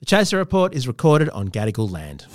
The Chaser Report is recorded on Gadigal land.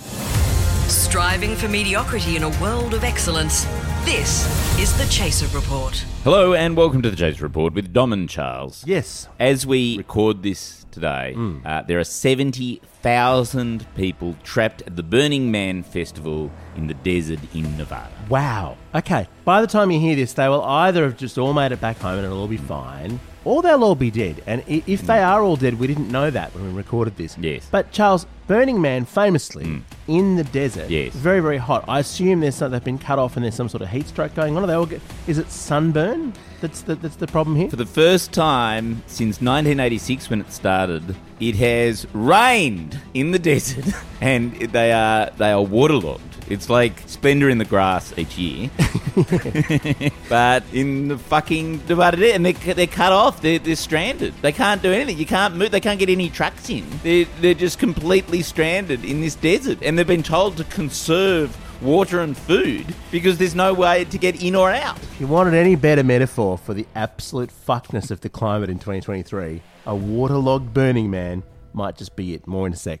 Striving for mediocrity in a world of excellence. This is the Chaser Report. Hello and welcome to the Chaser Report with Dom and Charles. Yes. As we record this today, uh, there are 70,000 people trapped at the Burning Man Festival in the desert in Nevada. Wow. Okay. By the time you hear this, they will either have just all made it back home and it'll all be fine, or they'll all be dead. And i- if they mm. are all dead, we didn't know that when we recorded this. Yes. But Charles, Burning Man famously mm. in the desert, Yes. very very hot. I assume there's some, they've been cut off and there's some sort of heat stroke going on. Are they all get? Is it sunburn? That's the that's the problem here. For the first time since 1986 when it started, it has rained in the desert and they are they are waterlogged. It's like Splendour in the grass each year, but in the fucking desert, and they're, they're cut off. They're, they're stranded. They can't do anything. You can't move. They can't get any trucks in. They're, they're just completely stranded in this desert, and they've been told to conserve water and food because there's no way to get in or out. If you wanted any better metaphor for the absolute fuckness of the climate in 2023, a waterlogged Burning Man might just be it. More in a sec.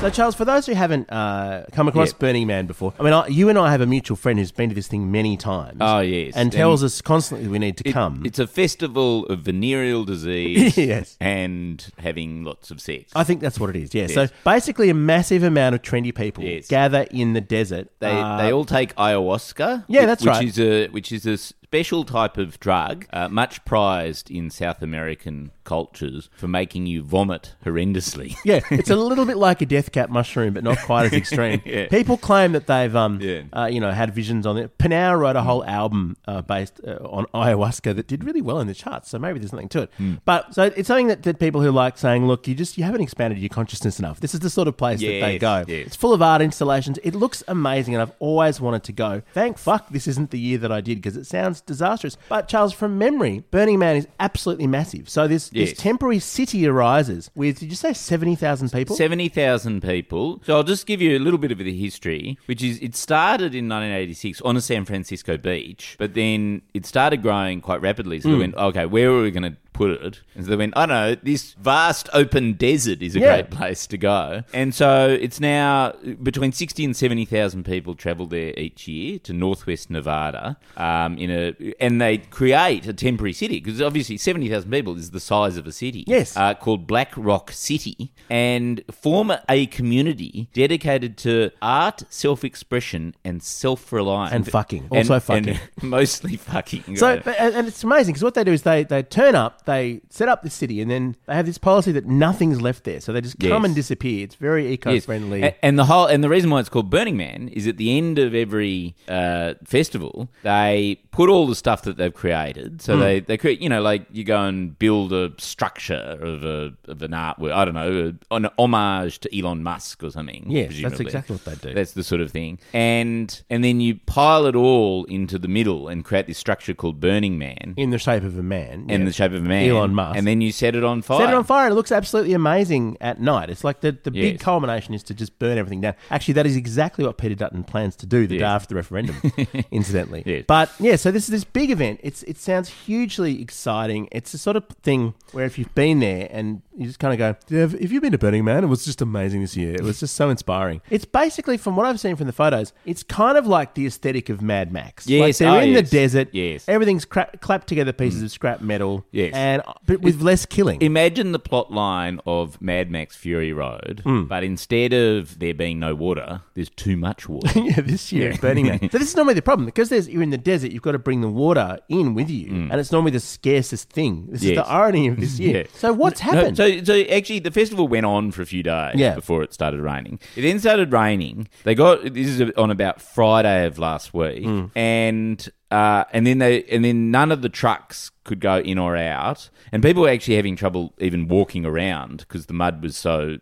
So, Charles, for those who haven't uh, come across Yeah. Burning Man before, I mean, I, you and I have a mutual friend who's been to this thing many times. Oh, yes. And tells us constantly we need to It- come. It's a festival of venereal disease Yes. and having lots of sex. I think that's what it is, yeah. So Yes. basically, a massive amount of trendy people Yes. gather in the desert. They Uh, they all take ayahuasca. Yeah, whi- that's which right. Is a which is a special type of drug, uh, much prized in South American cultures for making you vomit horrendously. Yeah, it's a little bit like a death cap mushroom, but not quite as extreme. Yeah. People claim that they've, um, Yeah. uh, you know, had visions on it. Panau wrote a whole album uh, based uh, on ayahuasca that did really well in the charts. So maybe there's something to it. Hmm. But so it's something that, that people who like saying, look, you just you haven't expanded your consciousness enough. This is the sort of place that they go. yes. It's full of art installations. It looks amazing, and I've always wanted to go. Thank fuck this isn't the year that I did because it sounds disastrous. But Charles, from memory, Burning Man is absolutely massive. So this Yes. this temporary city arises with did you say seventy thousand people? 70,000 people. So I'll just give you a little bit of the history, which is it started in 1986 on a San Francisco beach, but then it started growing quite rapidly. So Hmm. they went, okay, where are we going to put it? And so they went, I don't know, this vast open desert is a Yeah. great place to go. And so it's now between 60 and 70,000 people travel there each year to northwest Nevada um, in a, and they create a temporary city because obviously 70,000 people is the size of a city Yes. uh, called Black Rock City and form a community dedicated to art, self expression, and self reliance. And fucking. Also fucking. mostly fucking. So, but- and and it's amazing because what they do is they, they turn up, they set up the city, and then they have this policy that nothing's left there. So they just come Yes. and disappear. It's very eco friendly. A- And the whole and the reason why it's called Burning Man is at the end of every uh, festival they put all the stuff that they've created. So they, they create you know like you go and build a structure of a of an artwork. I don't know an homage to Elon Musk or something. Yes, that's presumably. exactly what they do. That's the sort of thing. And and then you pile it all into the middle and create this structure called Burning Man. in the shape of a man. in yeah. the shape of a man, Elon Musk. and then you set it on fire. Set it on fire and it looks absolutely amazing at night. It's like the, the big Yes. culmination is to just burn everything down. Actually, that is exactly what Peter Dutton plans to do the day after the referendum, incidentally. Yes. But yeah, so this is this big event. It's It sounds hugely exciting. It's the sort of thing where if you've been there and you just kind of go, yeah, have have you been to Burning Man? It was just amazing this year. It was just so inspiring. It's basically, from what I've seen from the photos, it's kind of like the aesthetic of Mad Max. like Yes, they're oh, in the desert. Yes. Everything's cra- clapped together pieces mm. of scrap metal. Yes. And but with less killing. Imagine the plot line of Mad Max Fury Road, Hmm. but instead of there being no water, there's too much water. yeah, this year it's Burning Man. So this is normally the problem because there's you're in the desert. You've got to bring the water in with you, and it's normally the scarcest thing. This is. Yes. the irony of this year. Yeah. So what's No, happened? so, so actually, the festival went on for a few days Yeah. before it started raining. It then started raining. They got this is on about Friday of last week, Hmm. and uh, and then they and then none of the trucks could go in or out, and people were actually having trouble even walking around because the mud was so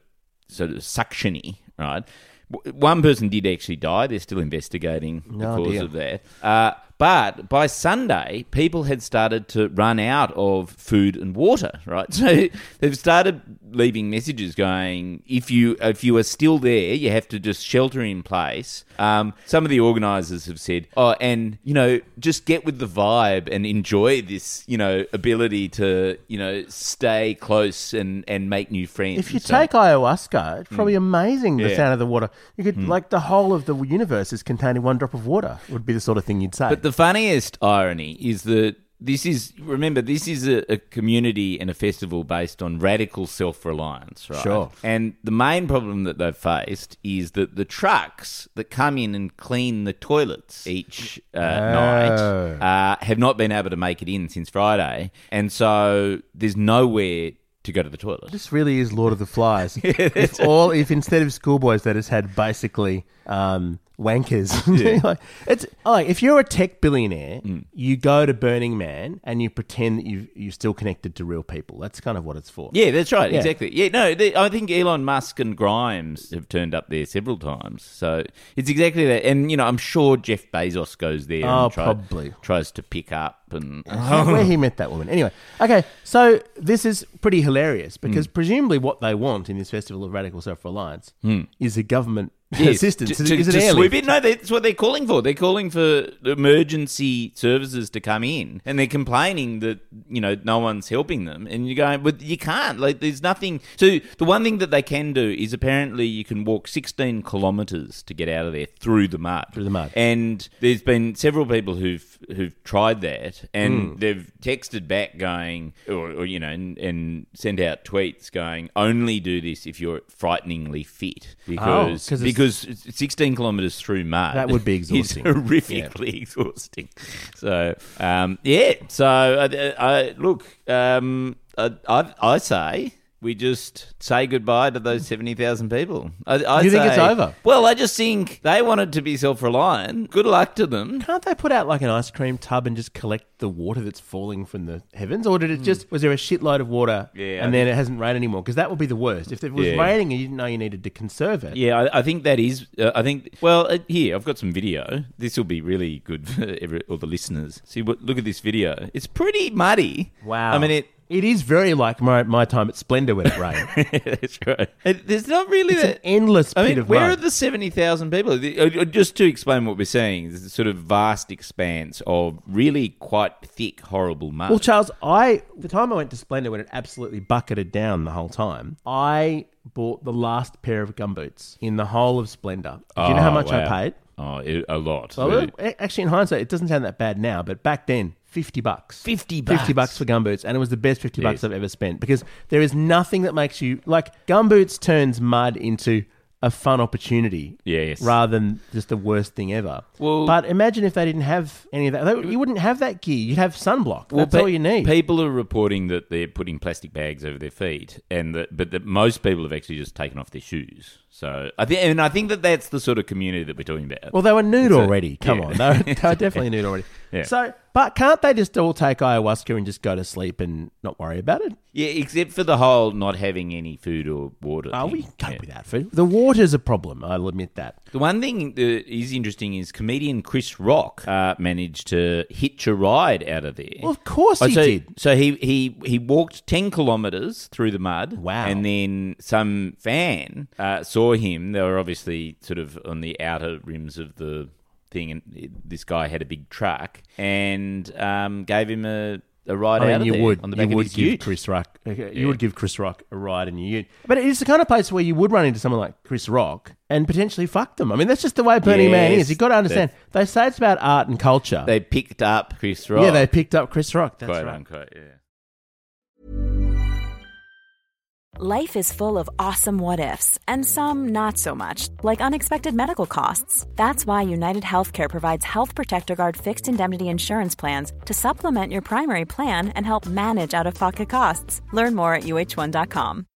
sort of suctiony, right? W- One person did actually die. They're still investigating the cause dear. of that. Uh, but by Sunday, people had started to run out of food and water. Right, so they've started leaving messages going, "If you if you are still there, you have to just shelter in place." Um, some of the organisers have said, "Oh, and you know, just get with the vibe and enjoy this, you know, ability to you know stay close and and make new friends." If you So- take ayahuasca, it's probably amazing the Mm. Yeah. Mm. sound of the water. You could like the whole of the universe is contained in one drop of water. Would be the sort of thing you'd say. The funniest irony is that this is remember this is a, a community and a festival based on radical self-reliance, right? Sure. And the main problem that they've faced is that the trucks that come in and clean the toilets each uh, night uh, have not been able to make it in since Friday, and so there's nowhere to go to the toilet. this really is Lord of the Flies. if all, if instead of schoolboys, they just had basically um, wankers. like, it's like if you're a tech billionaire, Mm. you go to Burning Man and you pretend that you you're still connected to real people. That's kind of what it's for. Yeah, that's right. Yeah. Exactly. Yeah, no, they, I think Elon Musk and Grimes have turned up there several times. So it's exactly that. And, you know, I'm sure Jeff Bezos goes there Oh, and try- probably. tries to pick up and. where he met that woman. Anyway, okay, so this is pretty hilarious because Hmm. presumably what they want in this festival of radical self-reliance is a government Yes, assistance. to, to, is to airlift. swoop in. No, that's what they're calling for. They're calling for emergency services to come in, and they're complaining that you know no one's helping them. And you're going, but you can't. Like, there's nothing. So the one thing that they can do is apparently you can walk 16 kilometres to get out of there through the mud. Through the mud. And there's been several people who've who've tried that, and Hmm. they've texted back going, or, or you know, and, and sent out tweets going, only do this if you're frighteningly fit, because 'cause it's- because 16 kilometres through mud That would be is exhausting. horrifically exhausting. So um, yeah, so I, I look, um, I, I, I say. We just say goodbye to those seventy thousand people. I, I You think it's over? Well, I just think they wanted to be self-reliant. Good luck to them. Can't they put out like an ice cream tub and just collect the water that's falling from the heavens, or did it just was there a shitload of water Hmm. Yeah, and I then it hasn't rained anymore? Because that would be the worst. If it was Yeah. raining and you didn't know you needed to conserve it. Yeah, I, I think that is. Uh, I think. Well, uh, here I've got some video. This will be really good for every, all the listeners. See, what, look at this video. It's pretty muddy. Wow. I mean, it. It is very like my, my time at Splendour when it rained. that's right. It, there's not really it's an endless I pit mean, of where mud. are the 70,000 people? The- uh, uh, Just to explain what we're saying, there's a sort of vast expanse of really quite thick, horrible mud. Well, Charles, I the time I went to Splendour when it absolutely bucketed down the whole time, I bought the last pair of gumboots in the whole of Splendor. Do you know how Oh, much I paid? Oh, it, a lot. Well, Really. a- actually, in hindsight, it doesn't sound that bad now, but back then, fifty bucks. 50 bucks. Fifty bucks. bucks for gumboots, and it was the best fifty bucks I've ever spent because there is nothing that makes you like gumboots turns mud into a fun opportunity, Yes. rather than just the worst thing ever. Well- but imagine if they didn't have any of that, They- you wouldn't have that gear. You'd have sunblock. That's pe- all you need. People are reporting that they're putting plastic bags over their feet, and that, but that most people have actually just taken off their shoes. So I think, and I think that that's the sort of community that we're talking about. Well, they were nude already. Come yeah. on, they were, they were definitely nude already. Yeah. So, but can't they just all take ayahuasca and just go to sleep and not worry about it? yeah, except for the whole not having any food or water. Oh, thing. we cope Yeah. without food. The water's a problem. I'll admit that. The one thing that is interesting is comedian Chris Rock uh, managed to hitch a ride out of there. Well, of course Oh, he so, did. So he, he, he walked 10 kilometres through the mud. Wow. And then some fan uh, saw him. They were obviously sort of on the outer rims of the thing, and this guy had a big truck and um, gave him a, a ride I out mean, of you there would on the you back of would his give ute. Chris Rock you Yeah. would give Chris Rock a ride in your ute, but it's the kind of place where you would run into someone like Chris Rock and potentially fuck them. I mean, that's just the way Burning Man is. You've got to understand. They say it's about art and culture. They picked up Chris Rock. yeah, they picked up Chris Rock. That's quote right. unquote, yeah. Life is full of awesome what ifs, and some not so much, like unexpected medical costs. That's why United Healthcare provides Health Protector Guard fixed indemnity insurance plans to supplement your primary plan and help manage out of pocket costs. Learn more at uhone.com.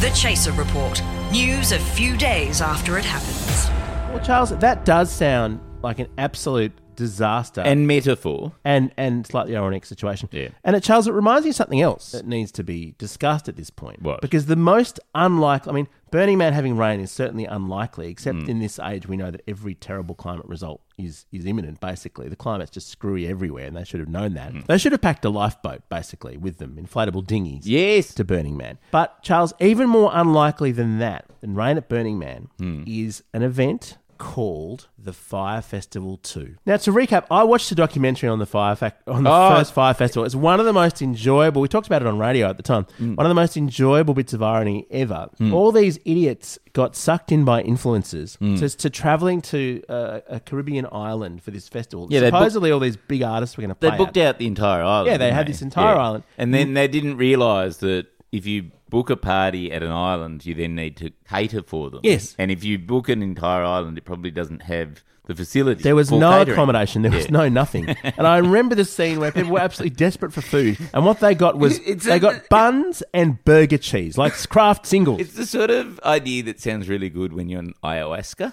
The Chaser Report. News a few days after it happens. Well, Charles, that does sound like an absolute disaster And metaphor. and and slightly ironic situation. Yeah. And it, Charles, it reminds me of something else that needs to be discussed at this point. What? Because the most unlikely, I mean, Burning Man having rain is certainly unlikely, except hmm. in this age we know that every terrible climate result is, is imminent, basically. The climate's just screwy everywhere, and they should have known that. Hmm. They should have packed a lifeboat, basically, with them, inflatable dinghies Yes. to Burning Man. But Charles, even more unlikely than that, than rain at Burning Man, hmm. is an event called the Fire Festival 2. Now to recap, I watched a documentary on the Fire Fac- on the Oh. first Fire Festival. It's one of the most enjoyable. We talked about it on radio at the time. One of the most enjoyable bits of irony ever. All these idiots got sucked in by influencers to, to traveling to uh, a Caribbean island for this festival. Yeah, they booked- supposedly all these big artists were going to play. They booked out the entire island. Yeah, they didn't had this entire island. And then they didn't realise that if you book a party at an island, you then need to cater for them. Yes. And if you book an entire island, it probably doesn't have the facilities. There was no catering. accommodation. There was no nothing. And I remember the scene where people were absolutely desperate for food, and what they got was It's they a- got buns and burger cheese, like Kraft singles. It's the sort of idea that sounds really good when you're on ayahuasca.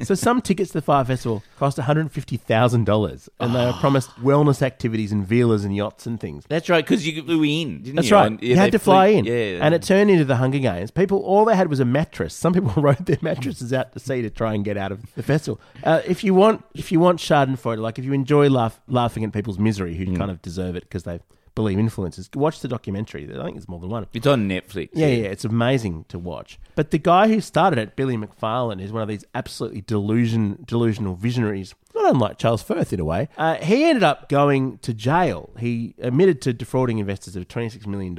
so some tickets to the Fire Festival cost one hundred fifty thousand dollars, and they were promised wellness activities and villas and yachts and things. That's right, because you flew in, didn't That's you? right. And, yeah, you had they to fly flew- in, Yeah, and it turned into the Hunger Games. People, all they had was a mattress. Some people rode their mattresses out to sea to try and get out of the festival. Uh, if you want, if you want Schadenfreude, like if you enjoy laugh, laughing at people's misery, Hmm. who kind of deserve it because they believe influencers, watch the documentary. I think there's more than one. It's on Netflix. Yeah, yeah, it's amazing to watch. But the guy who started it, Billy McFarland, is one of these absolutely delusion, delusional visionaries, not unlike Charles Firth in a way. Uh, he ended up going to jail. He admitted to defrauding investors of $26 million.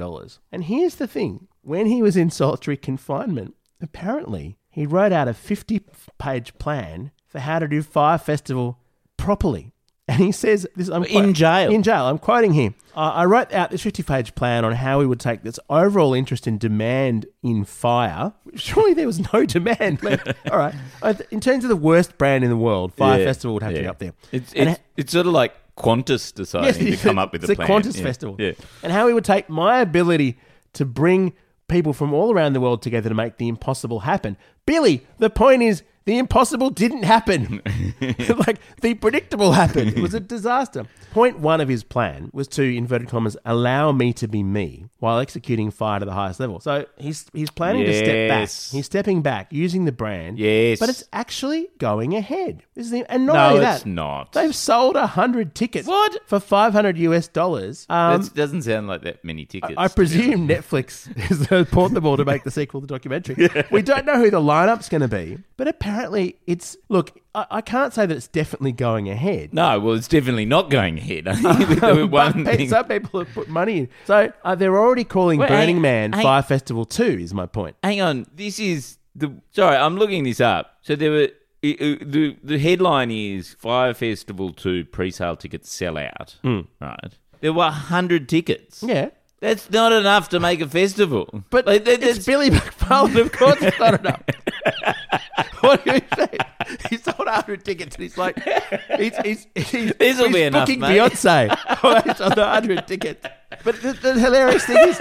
And here's the thing when he was in solitary confinement, apparently he wrote out a 50 page plan for how to do Fire Festival properly. And he says, this, I'm In jail? In jail. I'm quoting here. Uh, I wrote out this 50 page plan on how we would take this overall interest in demand in fire. Surely there was no demand left. All right. Uh, In terms of the worst brand in the world, Fire Yeah, Festival would have to be up there. It's, it's, it's sort of like Qantas deciding to come up with it's a a plan. Qantas Yeah. Festival. Yeah. And how we would take my ability to bring people from all around the world together to make the impossible happen. Billy, the point is the impossible didn't happen. like the predictable happened. It was a disaster. Point one of his plan was to, inverted commas, allow me to be me while executing fire to the highest level. So he's he's planning to step back. He's stepping back using the brand. Yes. But it's actually going ahead. This is the, and not No, only it's not. They've sold a hundred tickets. What? for five hundred US dollars? Um, That doesn't sound like that many tickets. I presume Netflix is going to port them all to make the sequel to the documentary. We don't know who the lineup's going to be, but apparently it's. Look, I, I can't say that it's definitely going ahead. No, well, it's definitely not going ahead. one thing. some people have put money in. So uh, they're already calling Wait, Burning hang- Man hang- Fire Festival 2, is my point. Hang on, this is the. Sorry, I'm looking this up. So there were. i- i- The the headline is Fire Festival 2 pre-sale tickets sell out. Right. There were 100 tickets. Hmm. Yeah. That's not enough to make a festival. But Like, that- it's that's- Billy McFarland, of course it's not enough. what do you say? He sold 100 tickets and he's like, he's, he's, he's, This'll he's be enough, booking mate. Beyonce on the 100 tickets. But the, the hilarious thing is,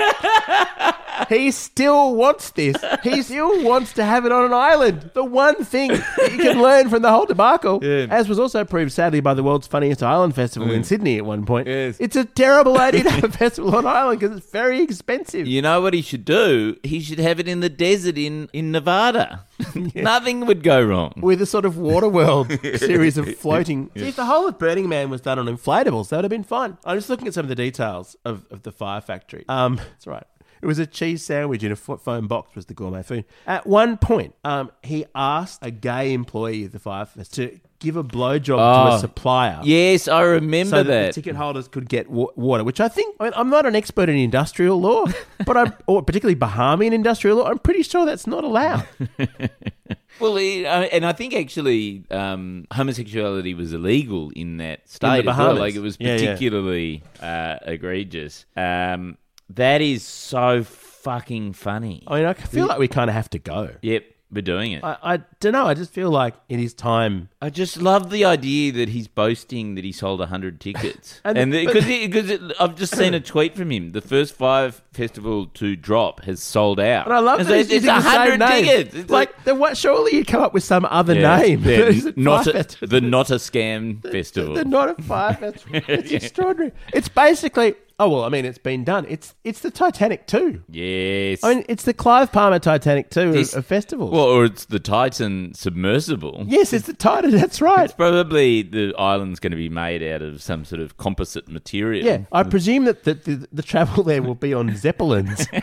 he still wants this. He still wants to have it on an island. The one thing you can learn from the whole debacle, Yeah. as was also proved sadly by the world's funniest island festival in Sydney at one point. Yes. It's a terrible idea to have a festival on an island because it's very expensive. You know what he should do? He should have it in the desert in, in Nevada. Nothing would go wrong. with a sort of water world series of floating. See, if the whole of Burning Man was done on inflatables, that would have been fun. I'm just looking at some of the details of, of the fire factory. Um, that's right. It was a cheese sandwich in a fo- foam box was the gourmet food. At one point, um, he asked a gay employee of the fire fest to give a blowjob to Oh, a supplier. Yes, I remember So that, that. the ticket holders could get wa- water, which I think I mean, I'm not an expert in industrial law, but I'm or particularly Bahamian industrial law. I'm pretty sure that's not allowed. Well, it, uh, and I think actually um, homosexuality was illegal in that state as well. Like it was Yeah, yeah. particularly Uh, egregious. Um, that is so fucking funny. I mean, I feel like we kind of have to go. Yep, we're doing it. I, I don't know. I just feel like it is time I just love the idea that he's boasting that he sold 100 tickets. And- and because I've just seen a tweet from him. The first five festival to drop has sold out. And I love And that so it's, it's using the same 100 name. tickets. It's like, then what? Surely you come up with some other Yeah, name. Is it not a, the not a scam festival. The not a fire festival. It's extraordinary. It's basically. Oh well, I mean, it's been done. It's it's the Titanic too. yes. I mean, it's the Clive Palmer Titanic too This- of festivals. well, or it's the Titan submersible. yes, it's the Titan. That's right. It's probably the island's going to be made out of some sort of composite material. Yeah, I presume that the, the, the travel there will be on zeppelins.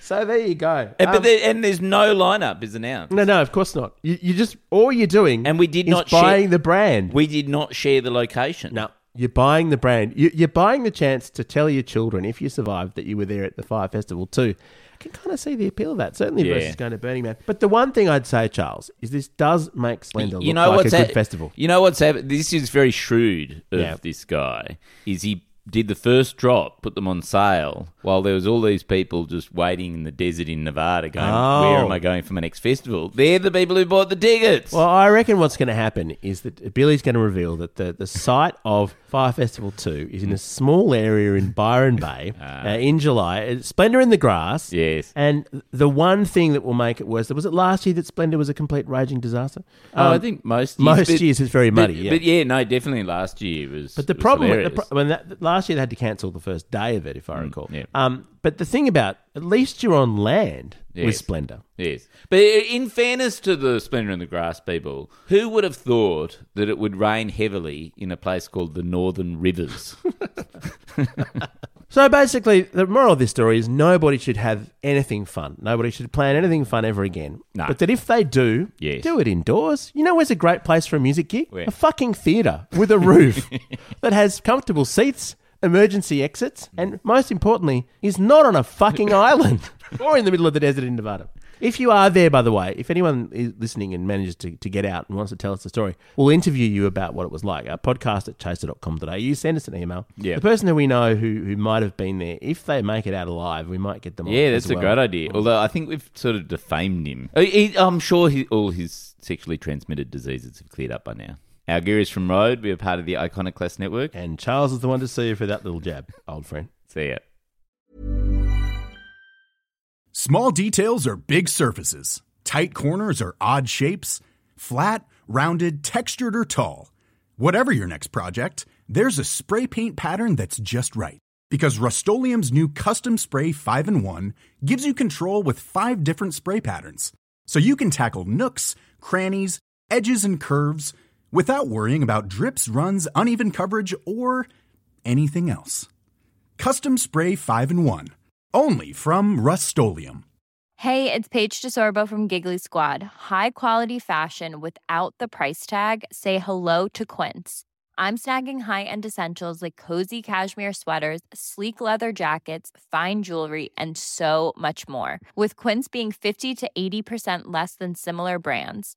so there you go. And, but Um, there, and there's no lineup is announced. no, no, of course not. You, you just all you're doing, And we did is not share- buying the brand. We did not share the location. No, you're buying the brand. You, you're buying the chance to tell your children, if you survived, that you were there at the Fire Festival too. I can kind of see the appeal of that, certainly Yeah. versus going to Burning Man. But the one thing I'd say, Charles, is this does make Splendour you look know like what's a good hap- festival. You know what's happened? This is very shrewd of Yeah. this guy. Is he did the first drop, put them on sale, while there was all these people just waiting in the desert in Nevada, going, Oh. "Where am I going for my next festival?" They're the people who bought the tickets. Well, I reckon what's going to happen is that Billy's going to reveal that the, the site of Fire Festival 2 is in a small area in Byron Bay uh, in July. It's Splendour in the Grass. Yes. And the one thing that will make it worse, was it last year that Splendour was a complete raging disaster? oh, I Um, think most most but- years it's very but- muddy, yeah. But yeah, no, definitely last year was. But the was problem, the hilarious. pro- when that last year they had to cancel the first day of it, if I recall. yeah. Um, but the thing about at least you're on land with Yes. Splendour. Yes. But in fairness to the Splendour in the Grass people, who would have thought that it would rain heavily in a place called the Northern Rivers? So basically, the moral of this story is nobody should have anything fun. Nobody should plan anything fun ever again. No. But that if they do, Yes. do it indoors. You know where's a great place for a music gig? Where? A fucking theatre with a roof that has comfortable seats, emergency exits, and most importantly, is not on a fucking island or in the middle of the desert in Nevada. If you are there, by the way, if anyone is listening and manages to, to get out and wants to tell us the story, we'll interview you about what it was like. Our podcast at chaser.com.au. You send us an email. Yeah. The person who we know who, who might have been there, if they make it out alive, we might get them on. yeah, as that's a well. great idea. Although I think we've sort of defamed him. Uh, he- I'm sure he, all his sexually transmitted diseases have cleared up by now. Our Gurus from Road, we are part of the Iconoclast Network. And Charles is the one to see you for that little jab, old friend. See ya. Small details are big surfaces. Tight corners are odd shapes. Flat, rounded, textured, or tall. Whatever your next project, there's a spray paint pattern that's just right. Because Rust-Oleum Custom Spray 5 in 1 gives you control with five different spray patterns. So you can tackle nooks, crannies, edges, and curves without worrying about drips, runs, uneven coverage, or anything else. Custom Spray 5 in 1. Only from Rust Hey, it's Paige DeSorbo from Giggly Squad. High quality fashion without the price tag. Say hello to Quince. I'm snagging high-end essentials like cozy cashmere sweaters, sleek leather jackets, fine jewelry, and so much more. With Quince being 50 to 80% less than similar brands.